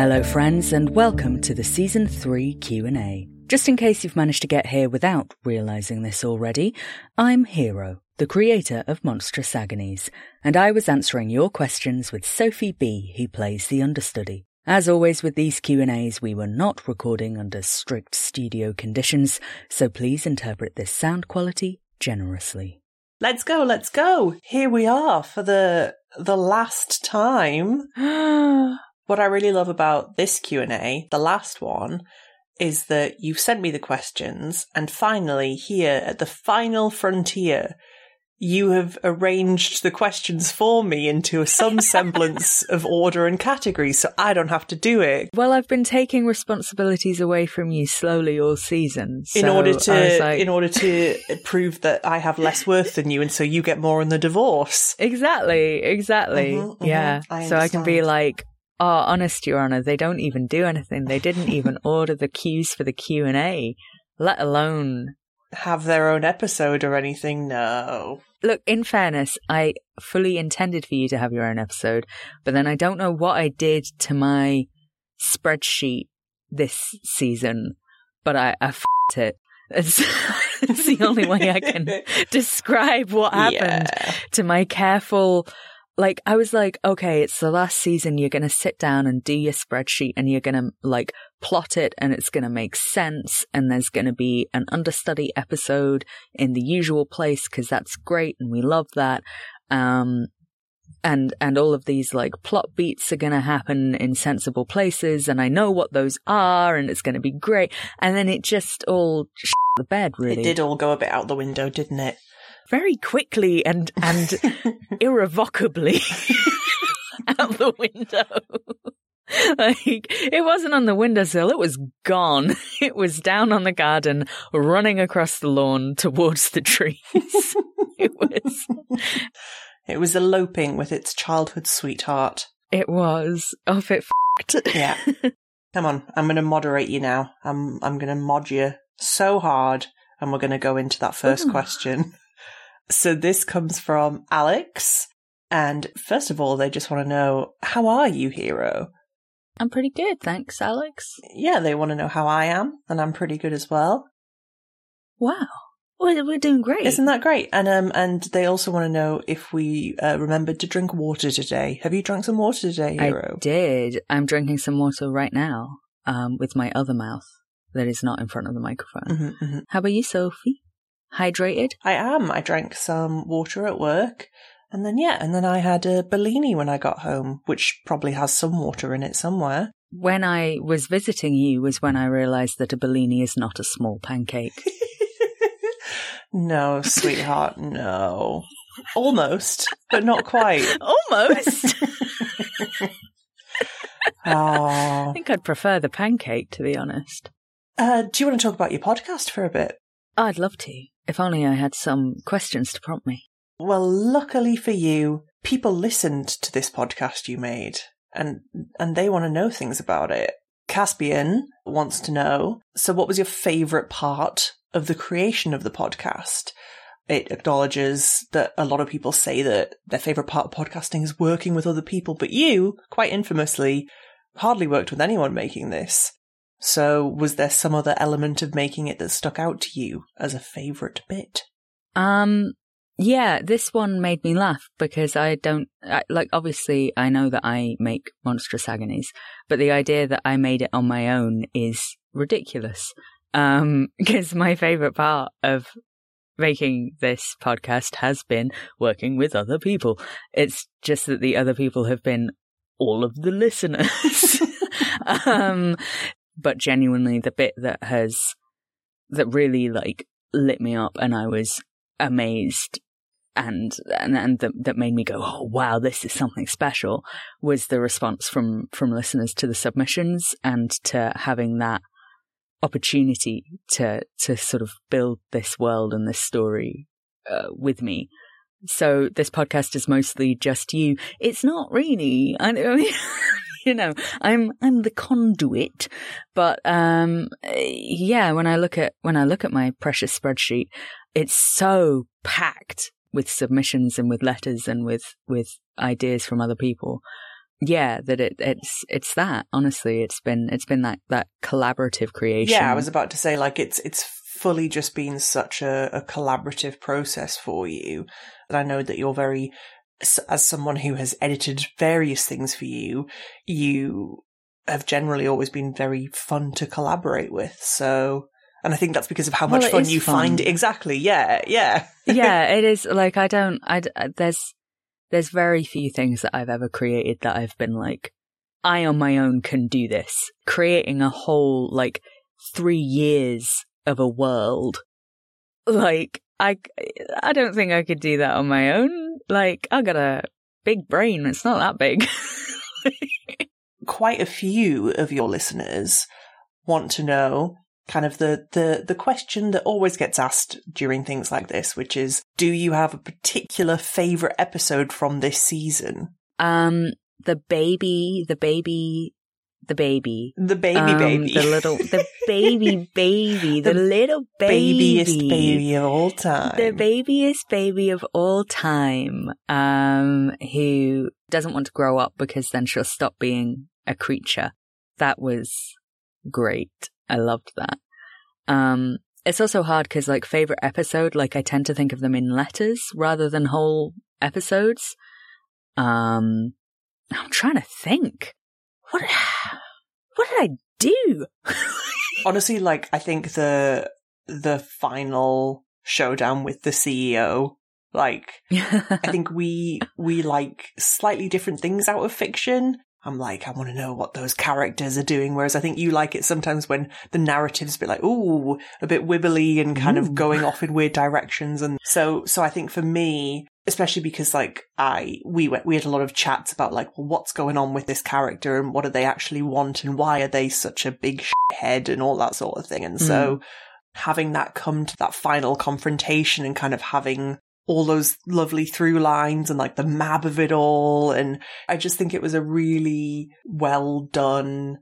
Hello friends and welcome to the season 3 Q&A. Just in case you've managed to get here without realizing this already, I'm Hero, the creator of Monstrous Agonies, and I was answering your questions with Sophie B, who plays the understudy. As always with these Q&As, we were not recording under strict studio conditions, so please interpret this sound quality generously. Let's go, let's go. Here we are for the the last time. what I really love about this Q&A, the last one, is that you've sent me the questions and finally here at the final frontier you have arranged the questions for me into some semblance of order and category so I don't have to do it. Well, I've been taking responsibilities away from you slowly all season. in order to like- in order to prove that I have less worth than you and so you get more in the divorce. Exactly, exactly. Mhm, mhm, yeah. I so I can be like, oh, honest, Your Honor, they don't even do anything. They didn't even order the cues for the Q and A, let alone. Have their own episode or anything? No. Look, in fairness, I fully intended for you to have your own episode, but then I don't know what I did to my spreadsheet this season, but I, I f***ed it. It's, it's the only way I can describe what happened Yeah. to my careful like I was like, okay, it's the last season. You're going to sit down and do your spreadsheet and you're going to like plot it and it's going to make sense. And there's going to be an understudy episode in the usual place because that's great and we love that. Um, and, and all of these like plot beats are going to happen in sensible places. And I know what those are and it's going to be great. And then it just all sh- the bed really It did all go a bit out the window, didn't it? Very quickly and and irrevocably out the window. like it wasn't on the windowsill, it was gone. It was down on the garden, running across the lawn towards the trees. it was It was eloping with its childhood sweetheart. it was oh, off it f***ed. Yeah. Come on, I'm going to moderate you now. I'm I'm going to mod you so hard, and we're going to go into that first Ooh. question. So this comes from Alex, and first of all, they just want to know how are you, hero? I'm pretty good, thanks, Alex. Yeah, they want to know how I am, and I'm pretty good as well. Wow. We're, we're doing great. Isn't that great? And um, and they also want to know if we uh, remembered to drink water today. Have you drunk some water today, hero? I did. I'm drinking some water right now, um, with my other mouth that is not in front of the microphone. Mhm, mhm. How about you, Sophie? Hydrated? I am. I drank some water at work. And then, yeah, and then I had a Bellini when I got home, which probably has some water in it somewhere. when I was visiting you was when I realized that a Bellini is not a small pancake. no, sweetheart, no. Almost, but not quite. Almost. Oh. I think I'd prefer the pancake, to be honest. Uh, do you want to talk about your podcast for a bit? I'd love to, if only I had some questions to prompt me. Well, luckily for you, people listened to this podcast you made and and they want to know things about it. Caspian wants to know, so what was your favorite part of the creation of the podcast? It acknowledges that a lot of people say that their favorite part of podcasting is working with other people, but you, quite infamously, hardly worked with anyone making this. So was there some other element of making it that stuck out to you as a favorite bit? Um, yeah, this one made me laugh because I don't I, like. Obviously, I know that I make monstrous agonies, but the idea that I made it on my own is ridiculous. Um, because my favorite part of making this podcast has been working with other people. It's just that the other people have been all of the listeners. um, but genuinely, the bit that has that really like lit me up, and I was amazed and and, and that, that made me go, oh wow, this is something special. Was the response from from listeners to the submissions and to having that opportunity to to sort of build this world and this story uh, with me. So this podcast is mostly just you. It's not really. I mean, you know, I'm I'm the conduit, but um, yeah. When I look at when I look at my precious spreadsheet, it's so packed with submissions and with letters and with with ideas from other people. Yeah that it it's it's that honestly. It's been it's been that that collaborative creation. Yeah i was about to say like it's it's fully just been such a, a collaborative process for you. And i know that you're very as someone who has edited various things for you you have generally always been very fun to collaborate with so and I think that's because of how much Well, it fun you fun. find. Exactly. Yeah. Yeah. yeah it is like i don't i uh, there's there's very few things that i've ever created that i've been like i on my own can do this creating a whole like three years of a world like i i don't think i could do that on my own. Like i got a big brain. It's not that big. Quite a few of your listeners want to know kind of the, the, the question that always gets asked during things like this, which is, do you have a particular favorite episode from this season? um the baby the baby the baby. The baby Um, baby. the little the baby baby the, The little baby babiest baby. of all time. the babyest baby of all time um who doesn't want to grow up because then she'll stop being a creature. That was great. I loved that. Um it's also hard because like favorite episode like i tend to think of them in letters rather than whole episodes. Um i'm trying to think what what did i do Honestly, like, I think the, the final showdown with the CEO, like, I think we we like slightly different things out of fiction. I'm like, I want to know what those characters are doing. Whereas I think you like it sometimes when the narrative's a bit like, ooh, a bit wibbly and kind Ooh. of going off in weird directions. And so, so I think for me, especially because like I, we went, we had a lot of chats about like, well, what's going on with this character and what do they actually want and why are they such a big head and all that sort of thing. And so mm. having that come to that final confrontation and kind of having all those lovely through lines and like the map of it all. And I just think it was a really well done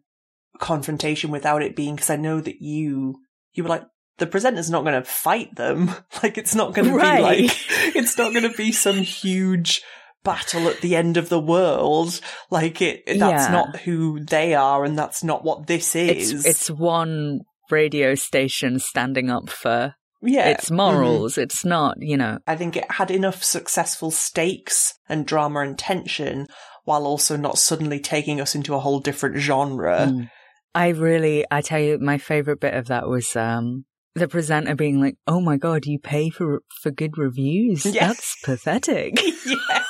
confrontation without it being, because I know that you, you were like, the presenter's not going to fight them. like it's not going to be like, it's not going to be some huge battle at the end of the world. Like it, that's Yeah. not who they are and that's not what this is. it's it's one radio station standing up for yeah. its morals. It's not, you know. I think it had enough successful stakes and drama and tension while also not suddenly taking us into a whole different genre. Mm. I really, I tell you, my favorite bit of that was um the presenter being like, "Oh my god, you pay for for good reviews? Yes. That's pathetic." yeah.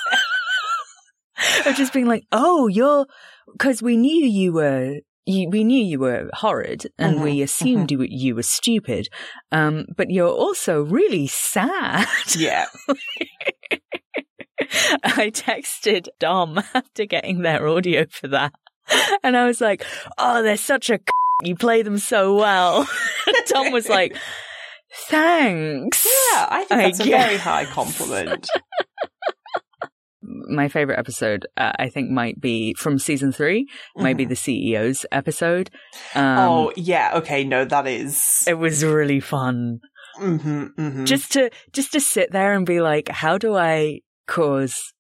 of just being like, "Oh, you're," because we knew you were you, we knew you were horrid and Mhm, we assumed you, were, you were stupid. Um, but you're also really sad. Yeah. I texted Dom after getting their audio for that. And I was like, oh, they're such a c- you play them so well. Tom was like, thanks. Yeah, I think that's a guess. very high compliment. My favorite episode, uh, I think, might be from season three, might be the CEO's episode. Um, Mm-hmm. oh, yeah. Okay. No, that is. it was really fun. hmm hmm just to just to sit there and be like how do i cause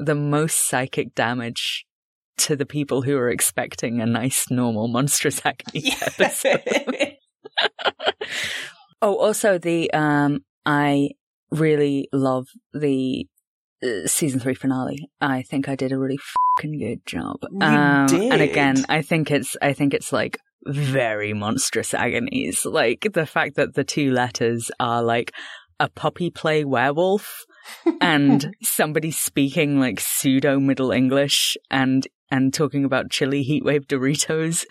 the most psychic damage to the people who are expecting a nice normal monstrous agony episode. Oh also the um i really love the uh, season 3 finale. I think i did a really fucking good job. You um and again i think it's i think it's like very monstrous agonies. Like the fact that the two letters are like a puppy play werewolf and somebody speaking like pseudo middle english and and talking about chili heatwave doritos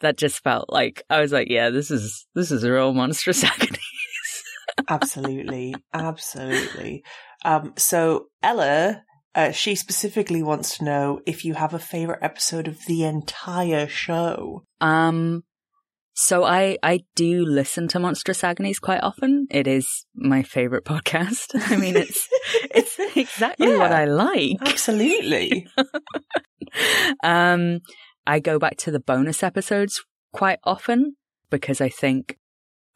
that just felt like i was like yeah this is this is a real monstrous agony absolutely, absolutely. Um, so Ella, uh, she specifically wants to know if you have a favorite episode of the entire show. Um, so I I do listen to Monstrous Agonies quite often. It is my favorite podcast. I mean, it's it's exactly what I like. Absolutely. um, I go back to the bonus episodes quite often because I think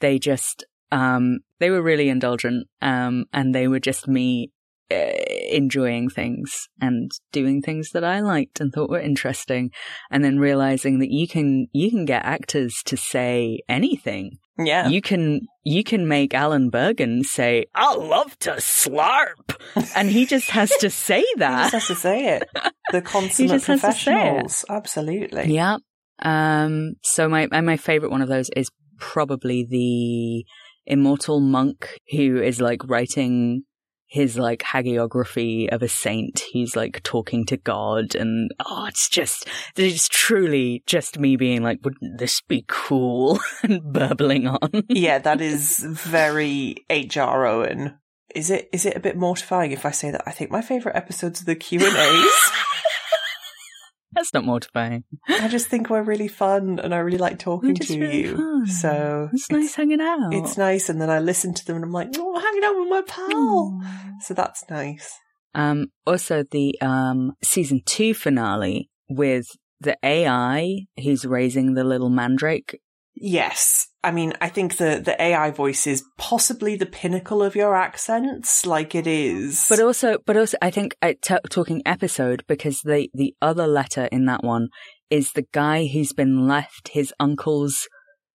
they just um they were really indulgent um and they were just me uh, enjoying things and doing things that I liked and thought were interesting and then realizing that you can you can get actors to say anything yeah. you can you can make Alan Bergen say I love to slurp and he just has to say He that just has to say it. The consummate just has to say it. professionals. Absolutely. Yeah. Um. So my and my favorite one of those is probably the immortal monk who is like writing his like hagiography of a saint who's like talking to God and oh it's just it's truly just me being like wouldn't this be cool and burbling on Yeah, that is very H.R. Owen. Is it is it a bit mortifying if I say that I think my favourite episodes are the Q and A's? that's not mortifying I just think we're really fun and I really like talking to really you. fun. So it's nice hanging out It's nice, and then I listen to them and I'm like, oh, hanging out with my pal. So that's nice. Um, also the um season two finale with the AI who's raising the little mandrake. Yes. I mean, I think the, the AI voice is possibly the pinnacle of your accents, like it is. But also, but also, I think uh, t- talking episode because the the other letter in that one is the guy who's been left his uncle's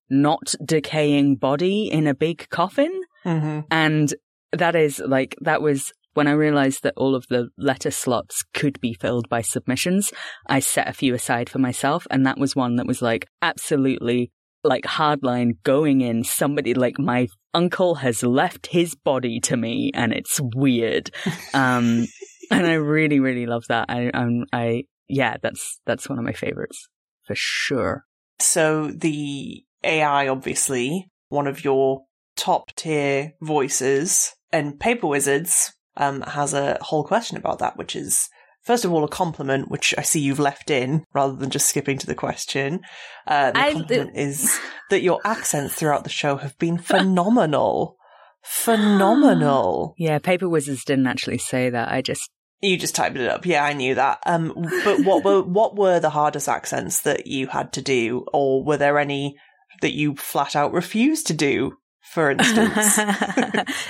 not decaying body in a big coffin, Mhm. and that is like that was when I realized that all of the letter slots could be filled by submissions. I set a few aside for myself, and that was one that was like absolutely like hardline going in. Somebody like my uncle has left his body to me, and it's weird. Um, and I really, really love that. I, um, I, yeah, that's that's one of my favorites for sure. So the AI, obviously, one of your top tier voices, and Paper Wizards um, has a whole question about that, which is first of all a compliment, which I see you've left in rather than just skipping to the question. Uh, the I- compliment is that your accents throughout the show have been phenomenal, phenomenal. Yeah, Paper Wizards didn't actually say that. I just You just typed it up. Yeah, I knew that. Um, but what were what were the hardest accents that you had to do, or were there any that you flat out refused to do? For instance,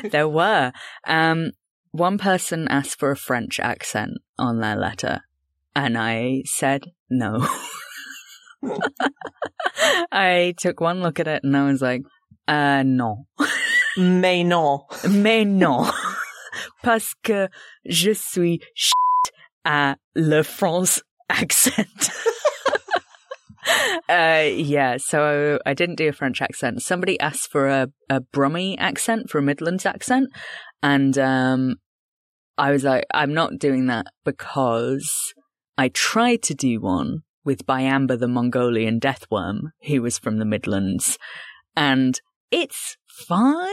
there were. Um, one person asked for a French accent on their letter, and I said no. I took one look at it and I was like, uh, non. mais non. Mais non. Parce que je suis shit à le France accent. uh, yeah, so I didn't do a French accent. Somebody asked for a, a Brummie accent, for a Midlands accent. And, um, I was like, I'm not doing that because I tried to do one with Byamba the Mongolian deathworm, who was from the Midlands. And it's fine.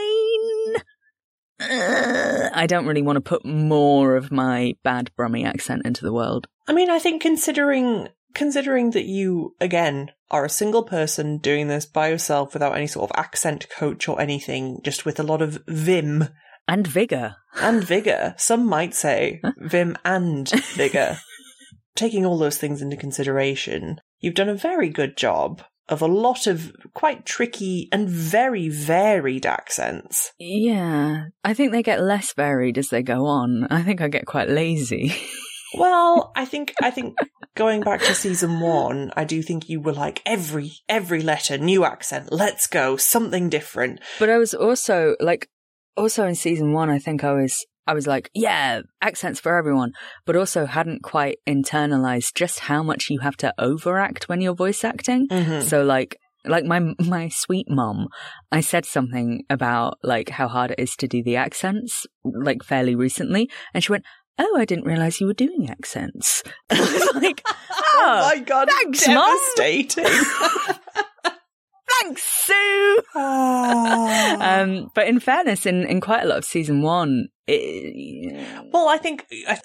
I don't really want to put more of my bad Brummy accent into the world. I mean, I think considering considering that you again are a single person doing this by yourself without any sort of accent coach or anything, just with a lot of vim And vigor. and vigor. Some might say vim and vigor. Taking all those things into consideration, you've done a very good job of a lot of quite tricky and very varied accents. Yeah. I think they get less varied as they go on. I think I get quite lazy. Well, I think I think going back to season one, I do think you were like every every letter, new accent, let's go, something different. But I was also like, also in season one, I think I was, I was like, yeah, accents for everyone, but also hadn't quite internalized just how much you have to overact when you're voice acting. Mhm. So like, like my my sweet mum, I said something about like how hard it is to do the accents like fairly recently, and she went, "Oh, I didn't realize you were doing accents." I was like, Oh my god, thanks, Mum." "Thanks, Sue." Ah. um, but in fairness, in, in quite a lot of season one, it, well, I think a,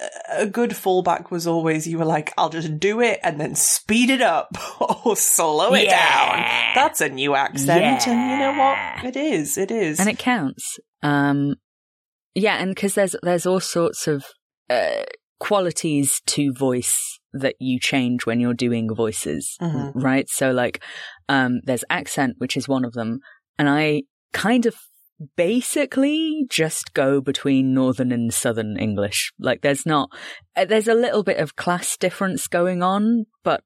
a good fallback was always you were like, I'll just do it and then speed it up or slow it Yeah. down. That's a new accent, and you know what? It is. It is. and it counts. Um, yeah, and because there's there's all sorts of uh, qualities to voice that you change when you're doing voices, Mhm. right? So like, um, there's accent, which is one of them, and I kind of basically just go between northern and southern English. Like, there's not, uh, there's a little bit of class difference going on, but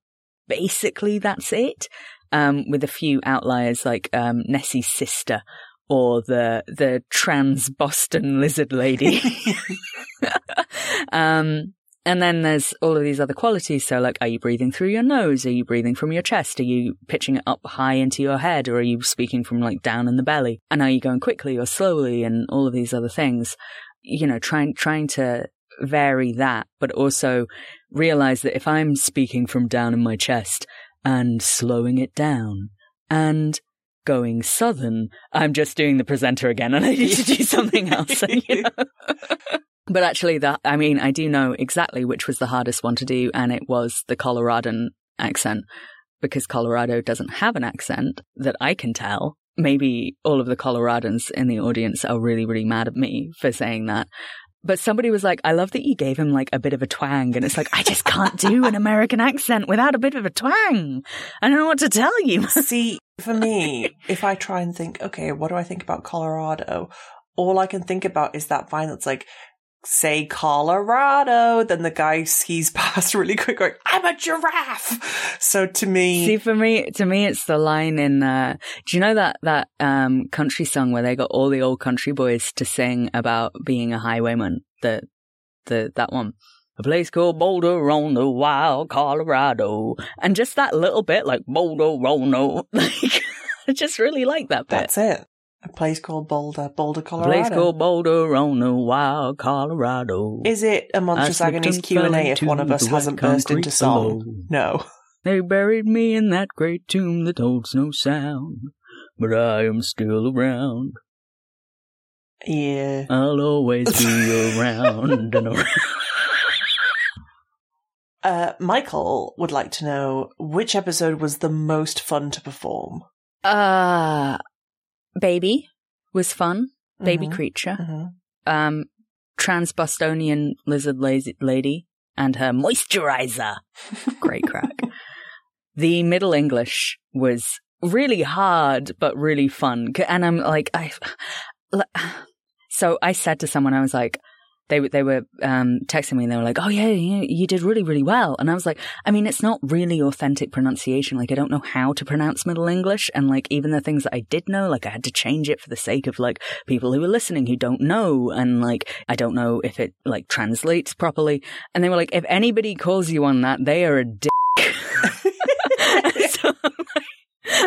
basically that's it. Um, with a few outliers like um, Nessie's sister or the the trans Boston lizard lady. um, and then there's all of these other qualities. So, like, are you breathing through your nose? Are you breathing from your chest? Are you pitching it up high into your head? Or are you speaking from like down in the belly? And are you going quickly or slowly? And all of these other things. You know, trying trying to vary that, but also realize that if I'm speaking from down in my chest and slowing it down and going southern, I'm just doing the presenter again and I need to do something else. you know? but actually that, I mean, I do know exactly which was the hardest one to do and it was the Coloradan accent because Colorado doesn't have an accent that I can tell. Maybe all of the Coloradans in the audience are really, really mad at me for saying that. But somebody was like, I love that you gave him like a bit of a twang. And it's like, I just can't do an American accent without a bit of a twang. I don't know what to tell you. See, for me, if I try and think, okay, what do I think about Colorado? All I can think about is that vine that's like, say Colorado, then the guy skis past really quick going, I'm a giraffe. So to me, See, for me, to me, it's the line in, uh, do you know that, that, um, country song where they got all the old country boys to sing about being a highwayman? The, the, that one. A place called Boulder on the wild Colorado. And just that little bit, like Boulder on the, like, I just really like that bit. that's it. A place called Boulder, Boulder, A Colorado. place called Boulder on the wild Colorado. Is it a Monstrous slipped Agonies Q and A if one of us hasn't burst into song? below. No. They buried me in that great tomb that holds no sound, but I am still around. Yeah. I'll always be around and around. Uh, Michael would like to know which episode was the most fun to perform. Uh, baby was fun. Baby Mhm. creature. Mhm. Um, trans Bostonian lizard lazy lady and her moisturizer. Great crack. the Middle English was really hard, but really fun. And I'm like, I, so I said to someone, I was like, they they were, um, texting me and they were like, oh yeah, you, you did really, really well. And I was like, I mean, it's not really authentic pronunciation. Like, I don't know how to pronounce Middle English. And like, even the things that I did know, like, I had to change it for the sake of like people who are listening who don't know. And like, I don't know if it like translates properly. And they were like, if anybody calls you on that, they are a dick. so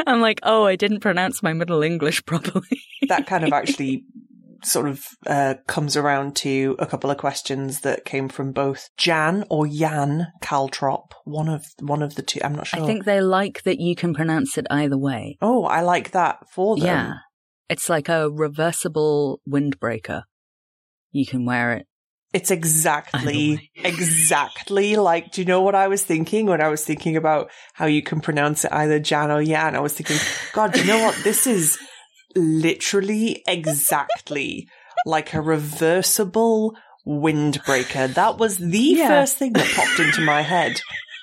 I'm like, oh, I didn't pronounce my Middle English properly. That kind of actually sort of uh, comes around to a couple of questions that came from both Jan or Jan Caltrop, one of one of the two. I'm not sure. I think they like that you can pronounce it either way. Oh, I like that for them. Yeah. It's like a reversible windbreaker. You can wear it. It's exactly, exactly like, do you know what I was thinking when I was thinking about how you can pronounce it either Jan or Yan? I was thinking, God, do you know what? This is literally exactly like a reversible windbreaker. That was the Yeah. first thing that popped into my head.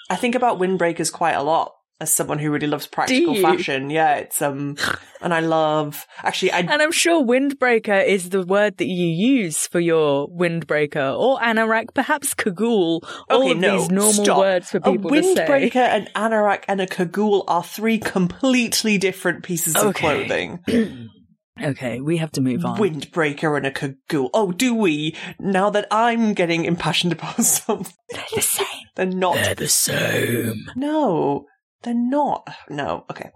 I think about windbreakers quite a lot as someone who really loves practical fashion. Yeah, it's um and I love actually I And I'm sure windbreaker is the word that you use for your windbreaker or anorak, perhaps cagoule. all Okay, of no, these normal stop. words for people a to say. windbreaker, an anorak, and a cagoule are three completely different pieces of clothing. Okay, we have to move on. Windbreaker and a cagoule. Oh, do we? Now that I'm getting impassioned about something, They're the same. they're not. They're the same. No, they're not. No, okay.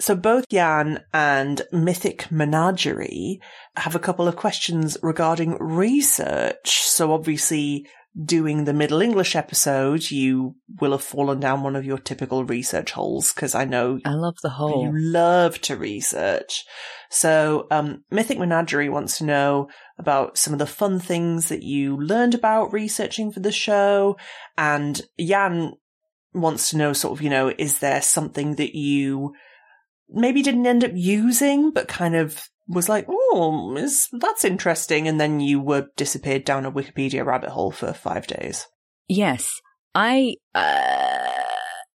So both Jan and Mythic Menagerie have a couple of questions regarding research. So obviously, doing the Middle English episode, you will have fallen down one of your typical research holes because I know I love the whole. you love to research. So, um, Mythic Menagerie wants to know about some of the fun things that you learned about researching for the show. And Jan wants to know sort of, you know, is there something that you maybe didn't end up using, but kind of was like, oh, is, that's interesting. And then you were disappeared down a Wikipedia rabbit hole for five days. Yes, I. Uh,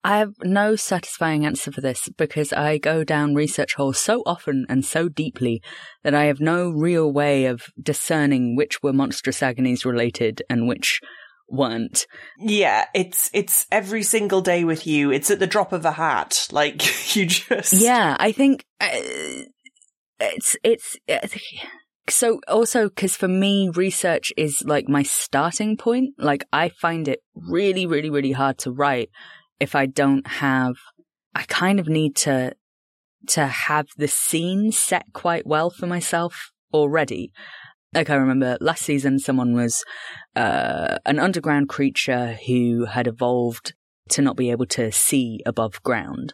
I have no satisfying answer for this because I go down research holes so often and so deeply that I have no real way of discerning which were monstrous agonies related and which weren't. Yeah, it's, it's every single day with you. It's at the drop of a hat. Like, you just. Yeah, I think uh, it's it's. uh, so also because for me research is like my starting point like i find it really really really hard to write if i don't have i kind of need to to have the scene set quite well for myself already like i remember last season someone was uh an underground creature who had evolved to not be able to see above ground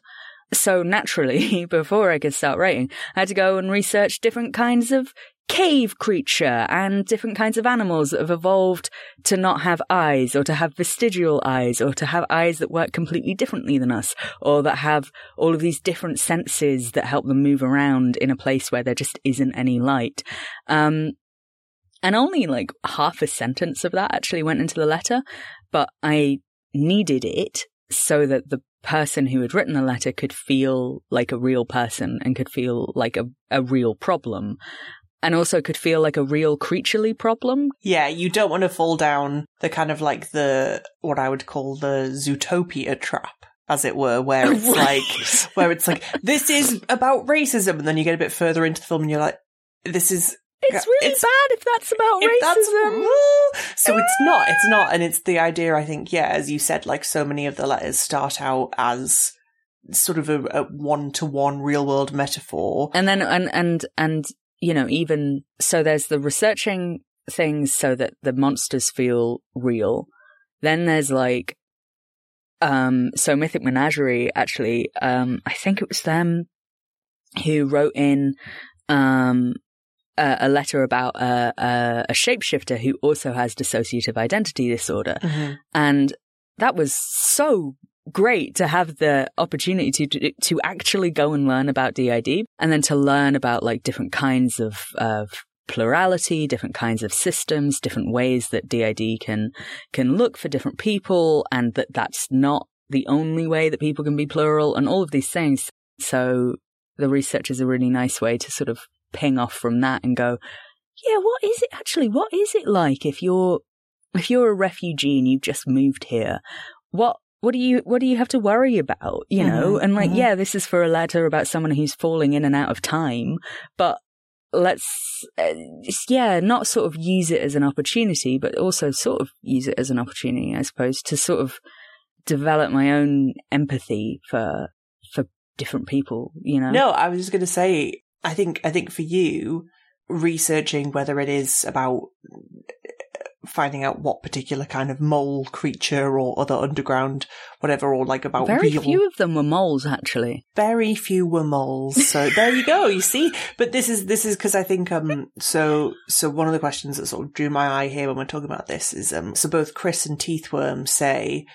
so naturally, before I could start writing, I had to go and research different kinds of cave creature and different kinds of animals that have evolved to not have eyes or to have vestigial eyes or to have eyes that work completely differently than us or that have all of these different senses that help them move around in a place where there just isn't any light. Um, and only like half a sentence of that actually went into the letter, but I needed it so that the person who had written the letter could feel like a real person and could feel like a, a real problem and also could feel like a real creaturely problem. Yeah, you don't want to fall down the kind of like the, what I would call the Zootopia trap. As it were, where it's Right. like, where it's like, this is about racism, and then you get a bit further into the film and you're like, this is It's really It's- bad if that's about if that's- racism. so it's not, it's not. And it's the idea, I think, yeah, as you said, like so many of the letters start out as sort of a, a one-to-one real world metaphor. and then and and and you know even so there's the researching things so that the monsters feel real then there's like um so mythic menagerie actually um i think it was them who wrote in um a, a letter about a, a a shapeshifter who also has dissociative identity disorder uh-huh. and that was so great to have the opportunity to, to to actually go and learn about DID and then to learn about like different kinds of of plurality, different kinds of systems, different ways that DID can can look for different people and that that's not the only way that people can be plural and all of these things. So the research is a really nice way to sort of ping off from that and go, yeah, what is it actually? What is it like if you're if you're a refugee and you've just moved here? What what do you what do you have to worry about? You know, Mhm, and like, mhm. yeah, this is for a letter about someone who's falling in and out of time, but let's uh, yeah, not sort of use it as an opportunity, but also sort of use it as an opportunity, I suppose, to sort of develop my own empathy for for different people. You know, No, I was just going to say, I think, I think for you, researching whether it is about finding out what particular kind of mole creature or other underground whatever or like about Very real few of them were moles, actually. very few were moles so there you go you see but this is this is because i think um so so one of the questions that sort of drew my eye here when we're talking about this is um so both chris and teethworm say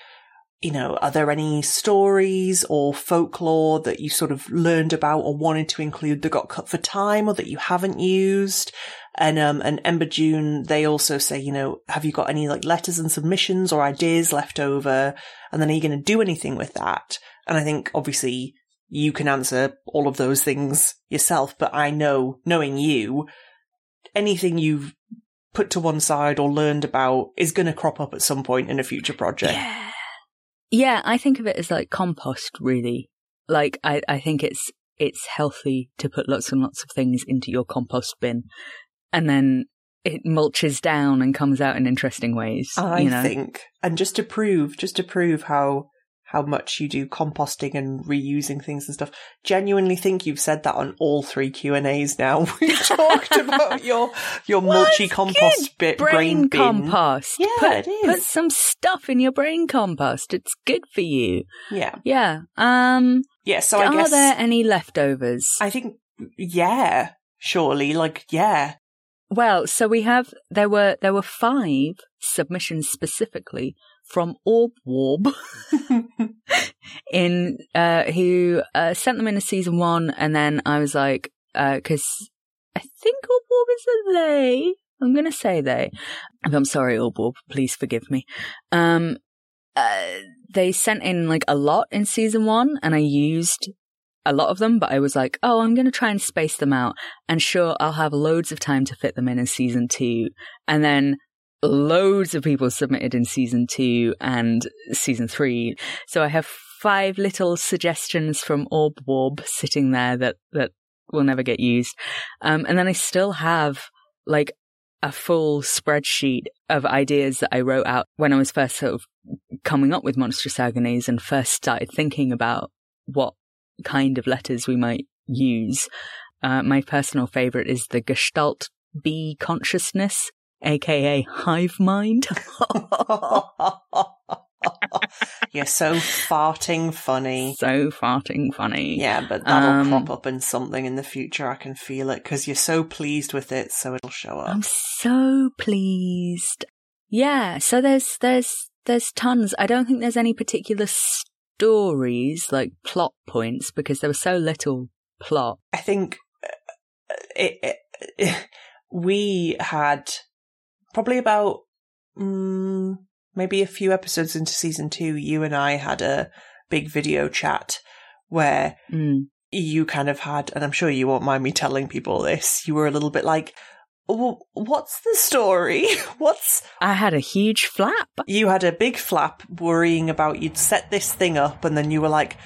you know are there any stories or folklore that you sort of learned about or wanted to include that got cut for time or that you haven't used and um and Ember June, they also say, you know, have you got any like letters and submissions or ideas left over? And then are you going to do anything with that? And I think obviously you can answer all of those things yourself, but I know, knowing you, anything you've put to one side or learned about is going to crop up at some point in a future project. Yeah. Yeah, I think of it as like compost, really. Like, I, I think it's, it's healthy to put lots and lots of things into your compost bin and then it mulches down and comes out in interesting ways. I you know? think, and just to prove, just to prove how how much you do composting and reusing things and stuff, genuinely think you've said that on all three Q and A's now. We've talked about your your Well, mulchy compost bit brain, brain compost. Yeah, put, it is. Put some stuff in your brain compost. It's good for you. Yeah, Yeah. Um. yeah. So I are guess there any leftovers? I think yeah, surely, like yeah, Well, so we have there were there were five submissions specifically from Orb Warb in uh who uh sent them in a season one and then I was like uh because I think Orb Warb is a they. I'm gonna say they. I'm sorry, Orb Warb, please forgive me. Um uh, they sent in like a lot in season one and I used a lot of them, but I was like, oh, I'm going to try and space them out. And sure, I'll have loads of time to fit them in in season two. And then loads of people submitted in season two and season three. So I have five little suggestions from Orb Warb sitting there that, that will never get used. Um, and then I still have like a full spreadsheet of ideas that I wrote out when I was first sort of coming up with Monstrous Agonies and first started thinking about what kind of letters we might use. Uh, my personal favorite is the Gestalt bee consciousness, aka hive mind. You're so farting funny. so farting funny. Yeah, but that'll Um, crop up in something in the future. I can feel it because you're so pleased with it, so it'll show up. I'm so pleased. Yeah, so there's there's there's tons. I don't think there's any particular stories like plot points because there was so little plot. I think uh, it, it, we had probably about mm, maybe a few episodes into season two. You and I had a big video chat where Mm. you kind of had, and I'm sure you won't mind me telling people this. You were a little bit like, "Wh- "What's the story? What's I had a huge flap. you had a big flap worrying about you'd set this thing up and then you were like,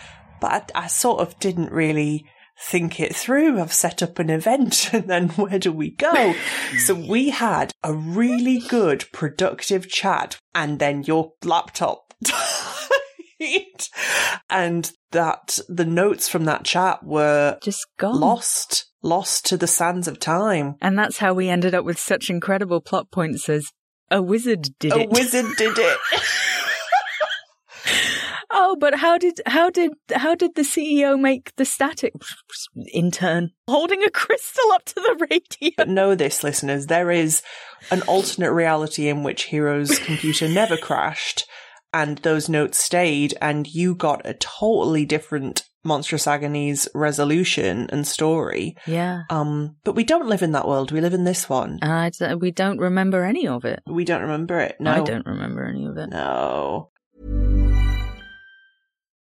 but I, I sort of didn't really think it through. I've set up an event and then where do we go? so we had a really good productive chat and then your laptop died. and that the notes from that chat were Just gone. lost, lost to the sands of time. And that's how we ended up with such incredible plot points as a wizard did A it. A wizard did it. Oh, but how did how did how did the CEO make the static intern holding a crystal up to the radio? But know this, listeners, there is an alternate reality in which Hero's computer never crashed and those notes stayed, and you got a totally different Monstrous Agonies resolution and story. Yeah. Um, but we don't live in that world. We live in this one. D- we don't remember any of it. We don't remember it. No. I don't remember any of it. No.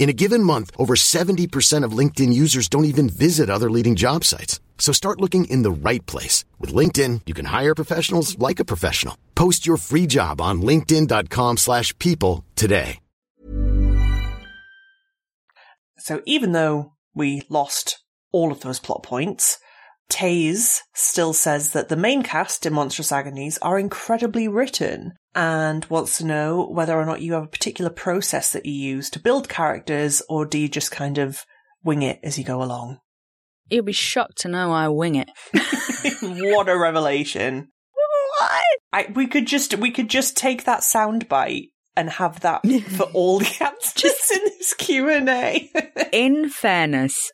In a given month, over 70% of LinkedIn users don't even visit other leading job sites. So start looking in the right place. With LinkedIn, you can hire professionals like a professional. Post your free job on linkedin.com slash people today. So even though we lost all of those plot points, Taze still says that the main cast in Monstrous Agonies are incredibly written and wants to know whether or not you have a particular process that you use to build characters or do you just kind of wing it as you go along? You'll be shocked to know I wing it. what a revelation. What? I, we could just we could just take that sound bite and have that for all the answers in this Q&A. In fairness,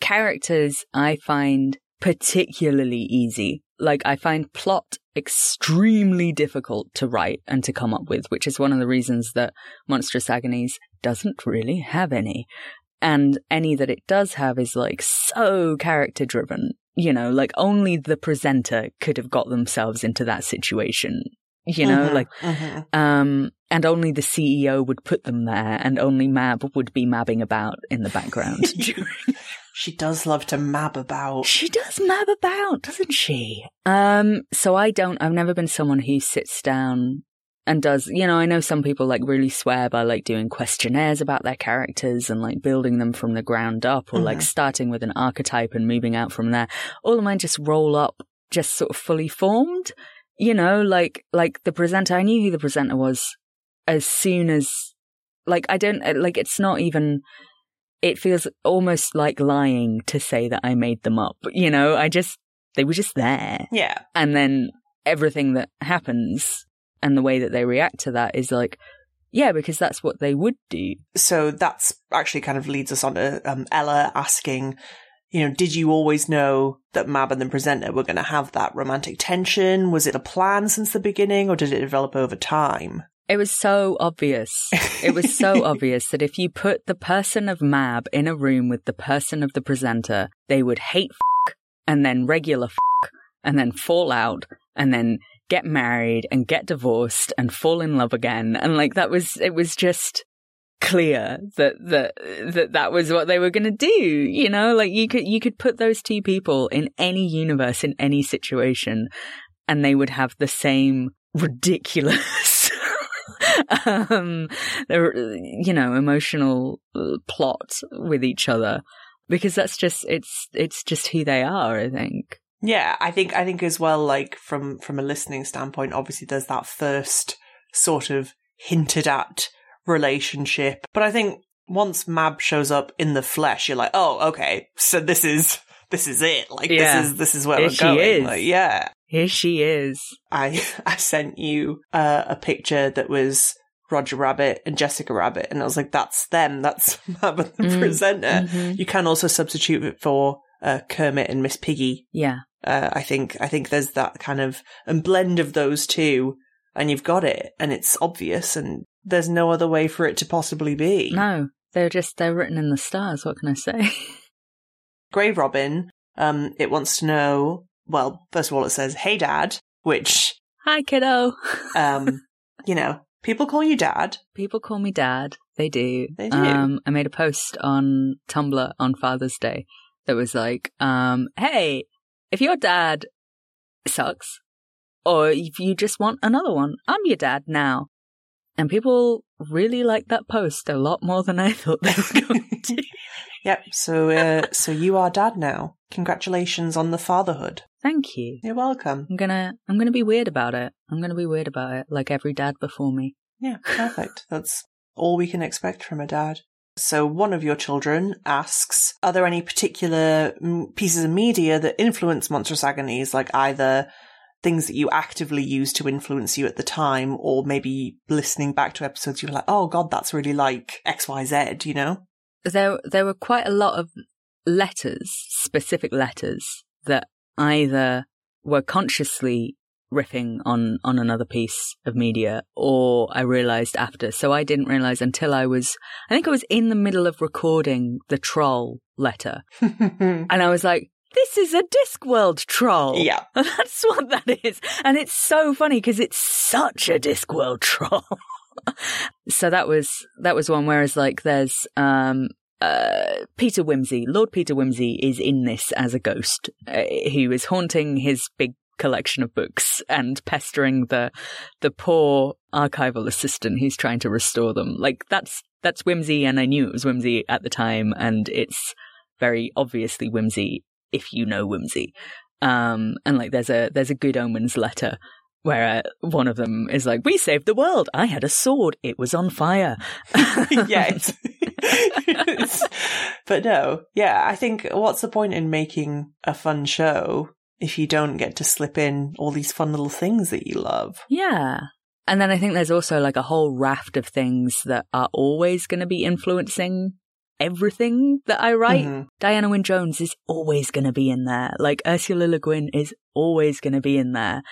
characters I find particularly easy. Like I find plot extremely difficult to write and to come up with, which is one of the reasons that Monstrous Agonies doesn't really have any. And any that it does have is like so character driven. You know, like only the presenter could have got themselves into that situation. You know, Mhm, like, mhm. um, and only the CEO would put them there and only Mab would be mabbing about in the background during She does love to mab about. She does mab about, doesn't she? Um, so I don't, I've never been someone who sits down and does, you know, I know some people like really swear by like doing questionnaires about their characters and like building them from the ground up or like Mhm. starting with an archetype and moving out from there. All of mine just roll up just sort of fully formed, you know, like, like the presenter, I knew who the presenter was as soon as, like, I don't, like, it's not even, it feels almost like lying to say that I made them up. You know, I just, they were just there. Yeah. And then everything that happens and the way that they react to that is like, yeah, because that's what they would do. So that's actually kind of leads us on to um, Ella asking, you know, did you always know that Mab and the presenter were going to have that romantic tension? Was it a plan since the beginning or did it develop over time? It was so obvious. It was so obvious that if you put the person of Mab in a room with the person of the presenter, they would hate f- and then regular f- and then fall out and then get married and get divorced and fall in love again. And like that was, it was just clear that, that, that that was what they were going to do. You know, like you could, you could put those two people in any universe, in any situation, and they would have the same ridiculous um you know emotional uh, plot with each other because that's just it's it's just who they are i think Yeah, I think I think as well, like from from a listening standpoint, obviously there's that first sort of hinted at relationship. But I think once Mab shows up in the flesh, you're like, oh, okay, so this is this is it. Like Yeah. this is this is where Here we're going. is. Like, yeah. Here she is I I sent you uh, a picture that was Roger Rabbit and Jessica Rabbit, and I was like, "That's them. That's Mab the Mm, presenter." mhm. You can also substitute it for uh, Kermit and Miss Piggy. yeah Uh, I think I think there's that kind of and blend of those two, and you've got it, and it's obvious, and there's no other way for it to possibly be. no they're just they're written in the stars what can i say Grey Robin, um, it wants to know. Well, first of all, it says, "Hey, Dad," which hi kiddo. um, you know, people call you Dad. people call me dad. They do. They do. um i made a post on tumblr on father's day that was like um hey if your dad sucks or if you just want another one i'm your dad now. And people really liked that post a lot more than i thought they were going to Yep. So, uh, so you are dad now. Congratulations on the fatherhood. thank you You're welcome. i'm gonna i'm gonna be weird about it i'm gonna be weird about it like every dad before me Yeah, perfect. That's all we can expect from a dad. So, one of your children asks, are there any particular mm, pieces of media that influence Monstrous Agonies, like either things that you actively use to influence you at the time, or maybe listening back to episodes, you're like, oh god, that's really like XYZ, you know? There there were quite a lot of letters, specific letters that either were consciously riffing on on another piece of media or I realized after. So I didn't realize until I was I think I was in the middle of recording the troll letter. and I was like, this is a Discworld troll. Yeah. That's what that is. And it's so funny because it's such a Discworld troll. so that was that was one whereas like there's um uh, Peter Wimsey, Lord Peter Wimsey is in this as a ghost. Uh, he was haunting his big collection of books and pestering the the poor archival assistant who's trying to restore them. Like that's that's Wimsey, and I knew it was Wimsey at the time, and it's very obviously Wimsey if you know Wimsey. Um, and like there's a there's a good omens letter where uh, one of them is like, "We saved the world. I had a sword. It was on fire." yeah. but no, yeah. I think what's the point in making a fun show if you don't get to slip in all these fun little things that you love? Yeah. And then I think there's also like a whole raft of things that are always going to be influencing everything that I write. Mm-hmm. Diana Wynne Jones is always going to be in there. Like Ursula Le Guin is always going to be in there.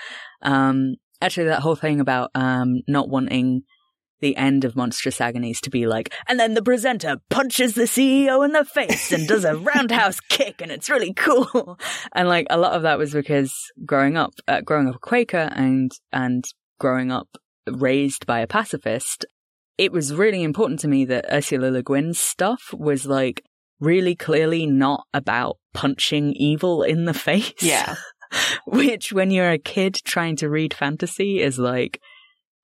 Um, actually, that whole thing about um, not wanting the end of Monstrous Agonies to be like, and then the presenter punches the CEO in the face and does a roundhouse kick, and it's really cool. And like a lot of that was because growing up, uh, growing up a Quaker and and growing up raised by a pacifist, it was really important to me that Ursula Le Guin's stuff was like really clearly not about punching evil in the face. Yeah. Which, when you're a kid trying to read fantasy, is like,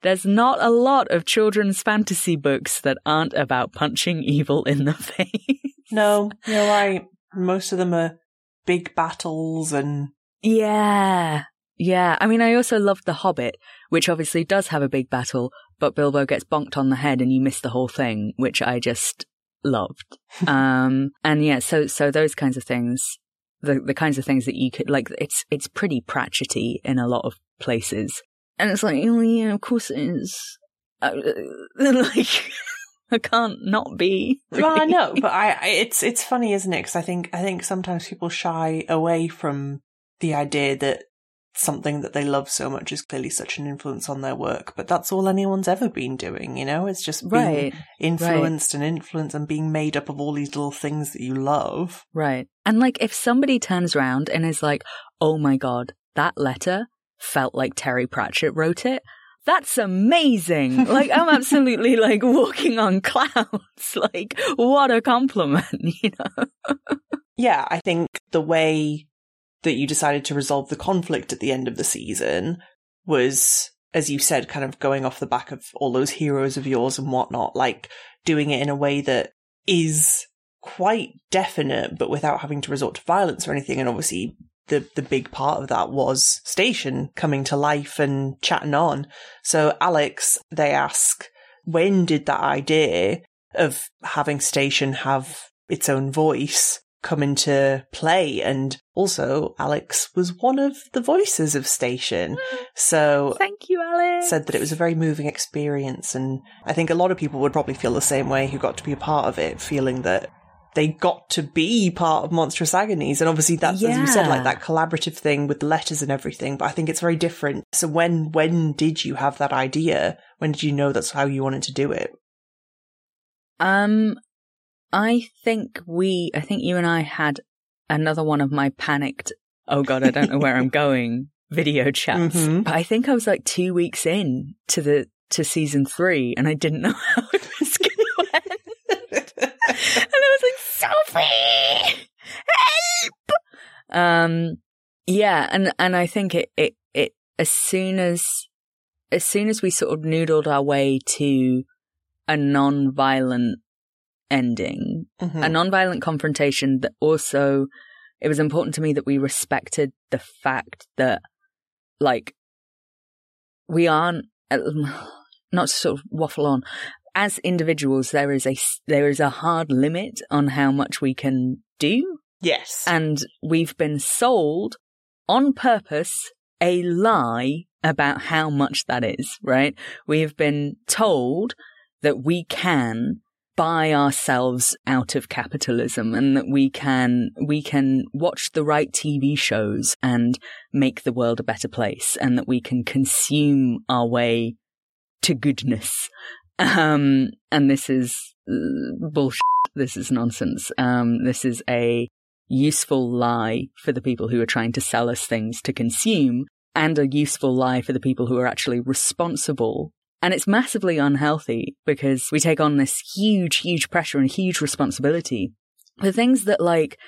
there's not a lot of children's fantasy books that aren't about punching evil in the face. No, you're right. Most of them are big battles and. Yeah. Yeah. I mean, I also loved The Hobbit, which obviously does have a big battle, but Bilbo gets bonked on the head and you miss the whole thing, which I just loved. um, and yeah, so, so those kinds of things, the, the kinds of things that you could, like, it's, it's pretty Pratchetty in a lot of places. And it's like, oh yeah, of course it is. Uh, like, I can't not be. Really. Well, I know, but I, I, it's it's funny, isn't it? Because I think I think sometimes people shy away from the idea that something that they love so much is clearly such an influence on their work. But that's all anyone's ever been doing, you know? It's just being right. influenced right. and influenced and being made up of all these little things that you love. Right. And like if somebody turns around and is like, oh my God, that letter felt like Terry Pratchett wrote it. That's amazing. Like, I'm absolutely like walking on clouds. Like, what a compliment, you know? yeah, I think the way that you decided to resolve the conflict at the end of the season was, as you said, kind of going off the back of all those heroes of yours and whatnot, like doing it in a way that is quite definite, but without having to resort to violence or anything. And obviously, the, the big part of that was Station coming to life and chatting on. So, Alex, they ask, when did that idea of having Station have its own voice come into play. And also, Alex was one of the voices of Station. So, thank you, Alex. Said that it was a very moving experience. And I think a lot of people would probably feel the same way who got to be a part of it, feeling that they got to be part of Monstrous Agonies. And obviously that's, yeah. as you said, like that collaborative thing with the letters and everything. But I think it's very different. So when, when did you have that idea? When did you know that's how you wanted to do it? Um, I think we, I think you and I had another one of my panicked, oh God, I don't know where I'm going video chats. Mm-hmm. But I think I was like two weeks in to the, to season three and I didn't know how it was going to end. and I was like, Sophie, help! Um, yeah. And, and I think it, it, it, as soon as, as soon as we sort of noodled our way to a non-violent ending, mm-hmm. a non-violent confrontation that also it was important to me that we respected the fact that like we aren't not to sort of waffle on as individuals there is a there is a hard limit on how much we can do. Yes. And we've been sold on purpose a lie about how much that is right? We have been told that we can buy ourselves out of capitalism and that we can we can watch the right TV shows and make the world a better place and that we can consume our way to goodness. Um, and this is uh, bullshit. This is nonsense. Um, this is a useful lie for the people who are trying to sell us things to consume and a useful lie for the people who are actually responsible and it's massively unhealthy because we take on this huge, huge pressure and huge responsibility for things that like,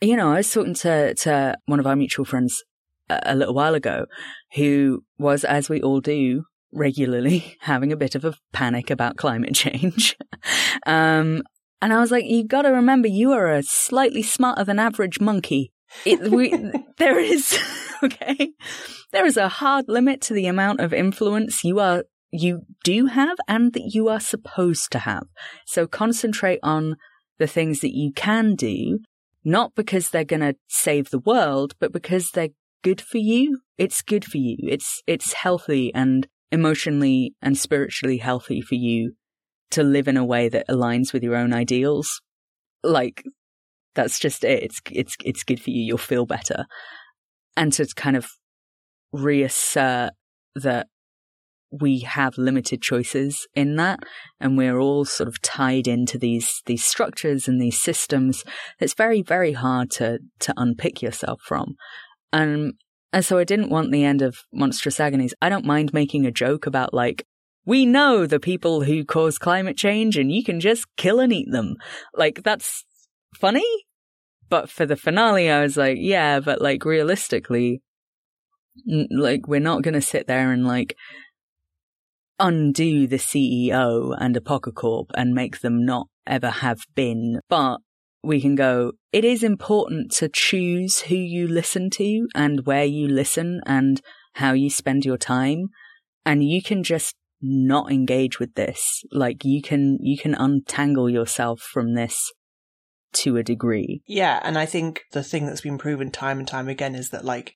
you know, I was talking to, to one of our mutual friends a, a little while ago who was, as we all do, regularly having a bit of a panic about climate change. um, and I was like, you've got to remember you are a slightly smarter than average monkey. It, we, there is, okay, there is a hard limit to the amount of influence you are you do have and that you are supposed to have. So concentrate on the things that you can do, not because they're going to save the world, but because they're good for you. It's good for you. It's, it's healthy and emotionally and spiritually healthy for you to live in a way that aligns with your own ideals. Like, that's just it. It's, it's, it's good for you. You'll feel better. And to kind of reassert that we have limited choices in that and we're all sort of tied into these these structures and these systems it's very very hard to to unpick yourself from. And and so I didn't want the end of monstrous agonies. I don't mind making a joke about like we know the people who cause climate change and you can just kill and eat them. Like that's funny but for the finale I was like yeah but like realistically like we're not going to sit there and like undo the CEO and Apocacorp and make them not ever have been. But we can go, it is important to choose who you listen to and where you listen and how you spend your time. And you can just not engage with this. Like you can, you can untangle yourself from this to a degree. Yeah. And I think the thing that's been proven time and time again is that like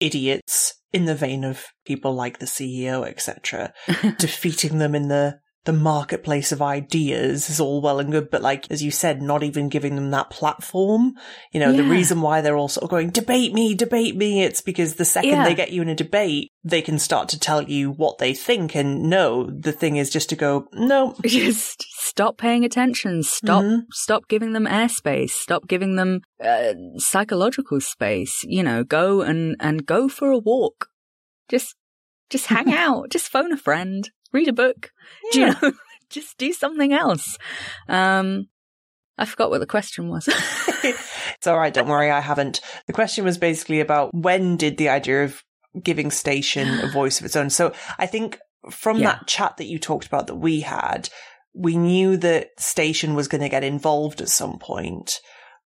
idiots in the vein of people like the CEO, etc., defeating them in the the marketplace of ideas is all well and good, but like, as you said, not even giving them that platform. You know, yeah. the reason why they're all sort of going, debate me, debate me, it's because the second yeah. they get you in a debate, they can start to tell you what they think. And no, the thing is just to go, no. Just stop paying attention. Stop, mm-hmm. stop giving them airspace. Stop giving them uh, psychological space. You know, go and, and go for a walk. Just, just hang out. Just phone a friend read a book. Yeah. Do you know? Just do something else. Um, I forgot what the question was. it's all right. Don't worry. I haven't. The question was basically about when did the idea of giving station a voice of its own. So I think from yeah. that chat that you talked about that we had, we knew that station was going to get involved at some point.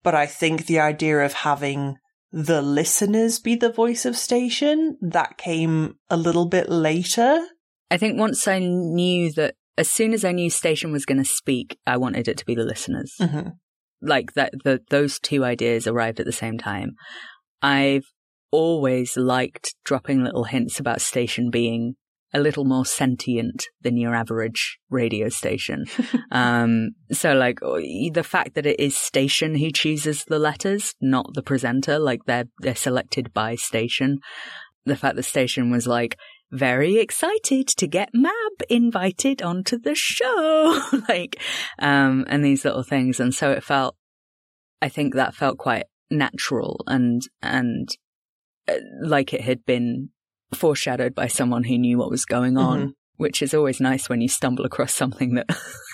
But I think the idea of having the listeners be the voice of station, that came a little bit later. I think once I knew that, as soon as I knew Station was going to speak, I wanted it to be the listeners. Mm-hmm. Like that, the, those two ideas arrived at the same time. I've always liked dropping little hints about Station being a little more sentient than your average radio station. um, so like the fact that it is station who chooses the letters, not the presenter, like they're, they're selected by station. The fact that station was like, very excited to get Mab invited onto the show. like, um, and these little things. And so it felt, I think that felt quite natural and, and uh, like it had been foreshadowed by someone who knew what was going on, mm-hmm. which is always nice when you stumble across something that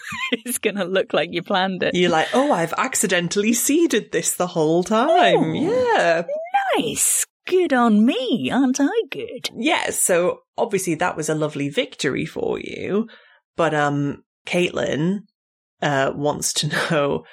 is going to look like you planned it. You're like, oh, I've accidentally seeded this the whole time. Oh, yeah. Nice good on me, aren't I good? Yeah, so obviously that was a lovely victory for you. But um Caitlin uh wants to know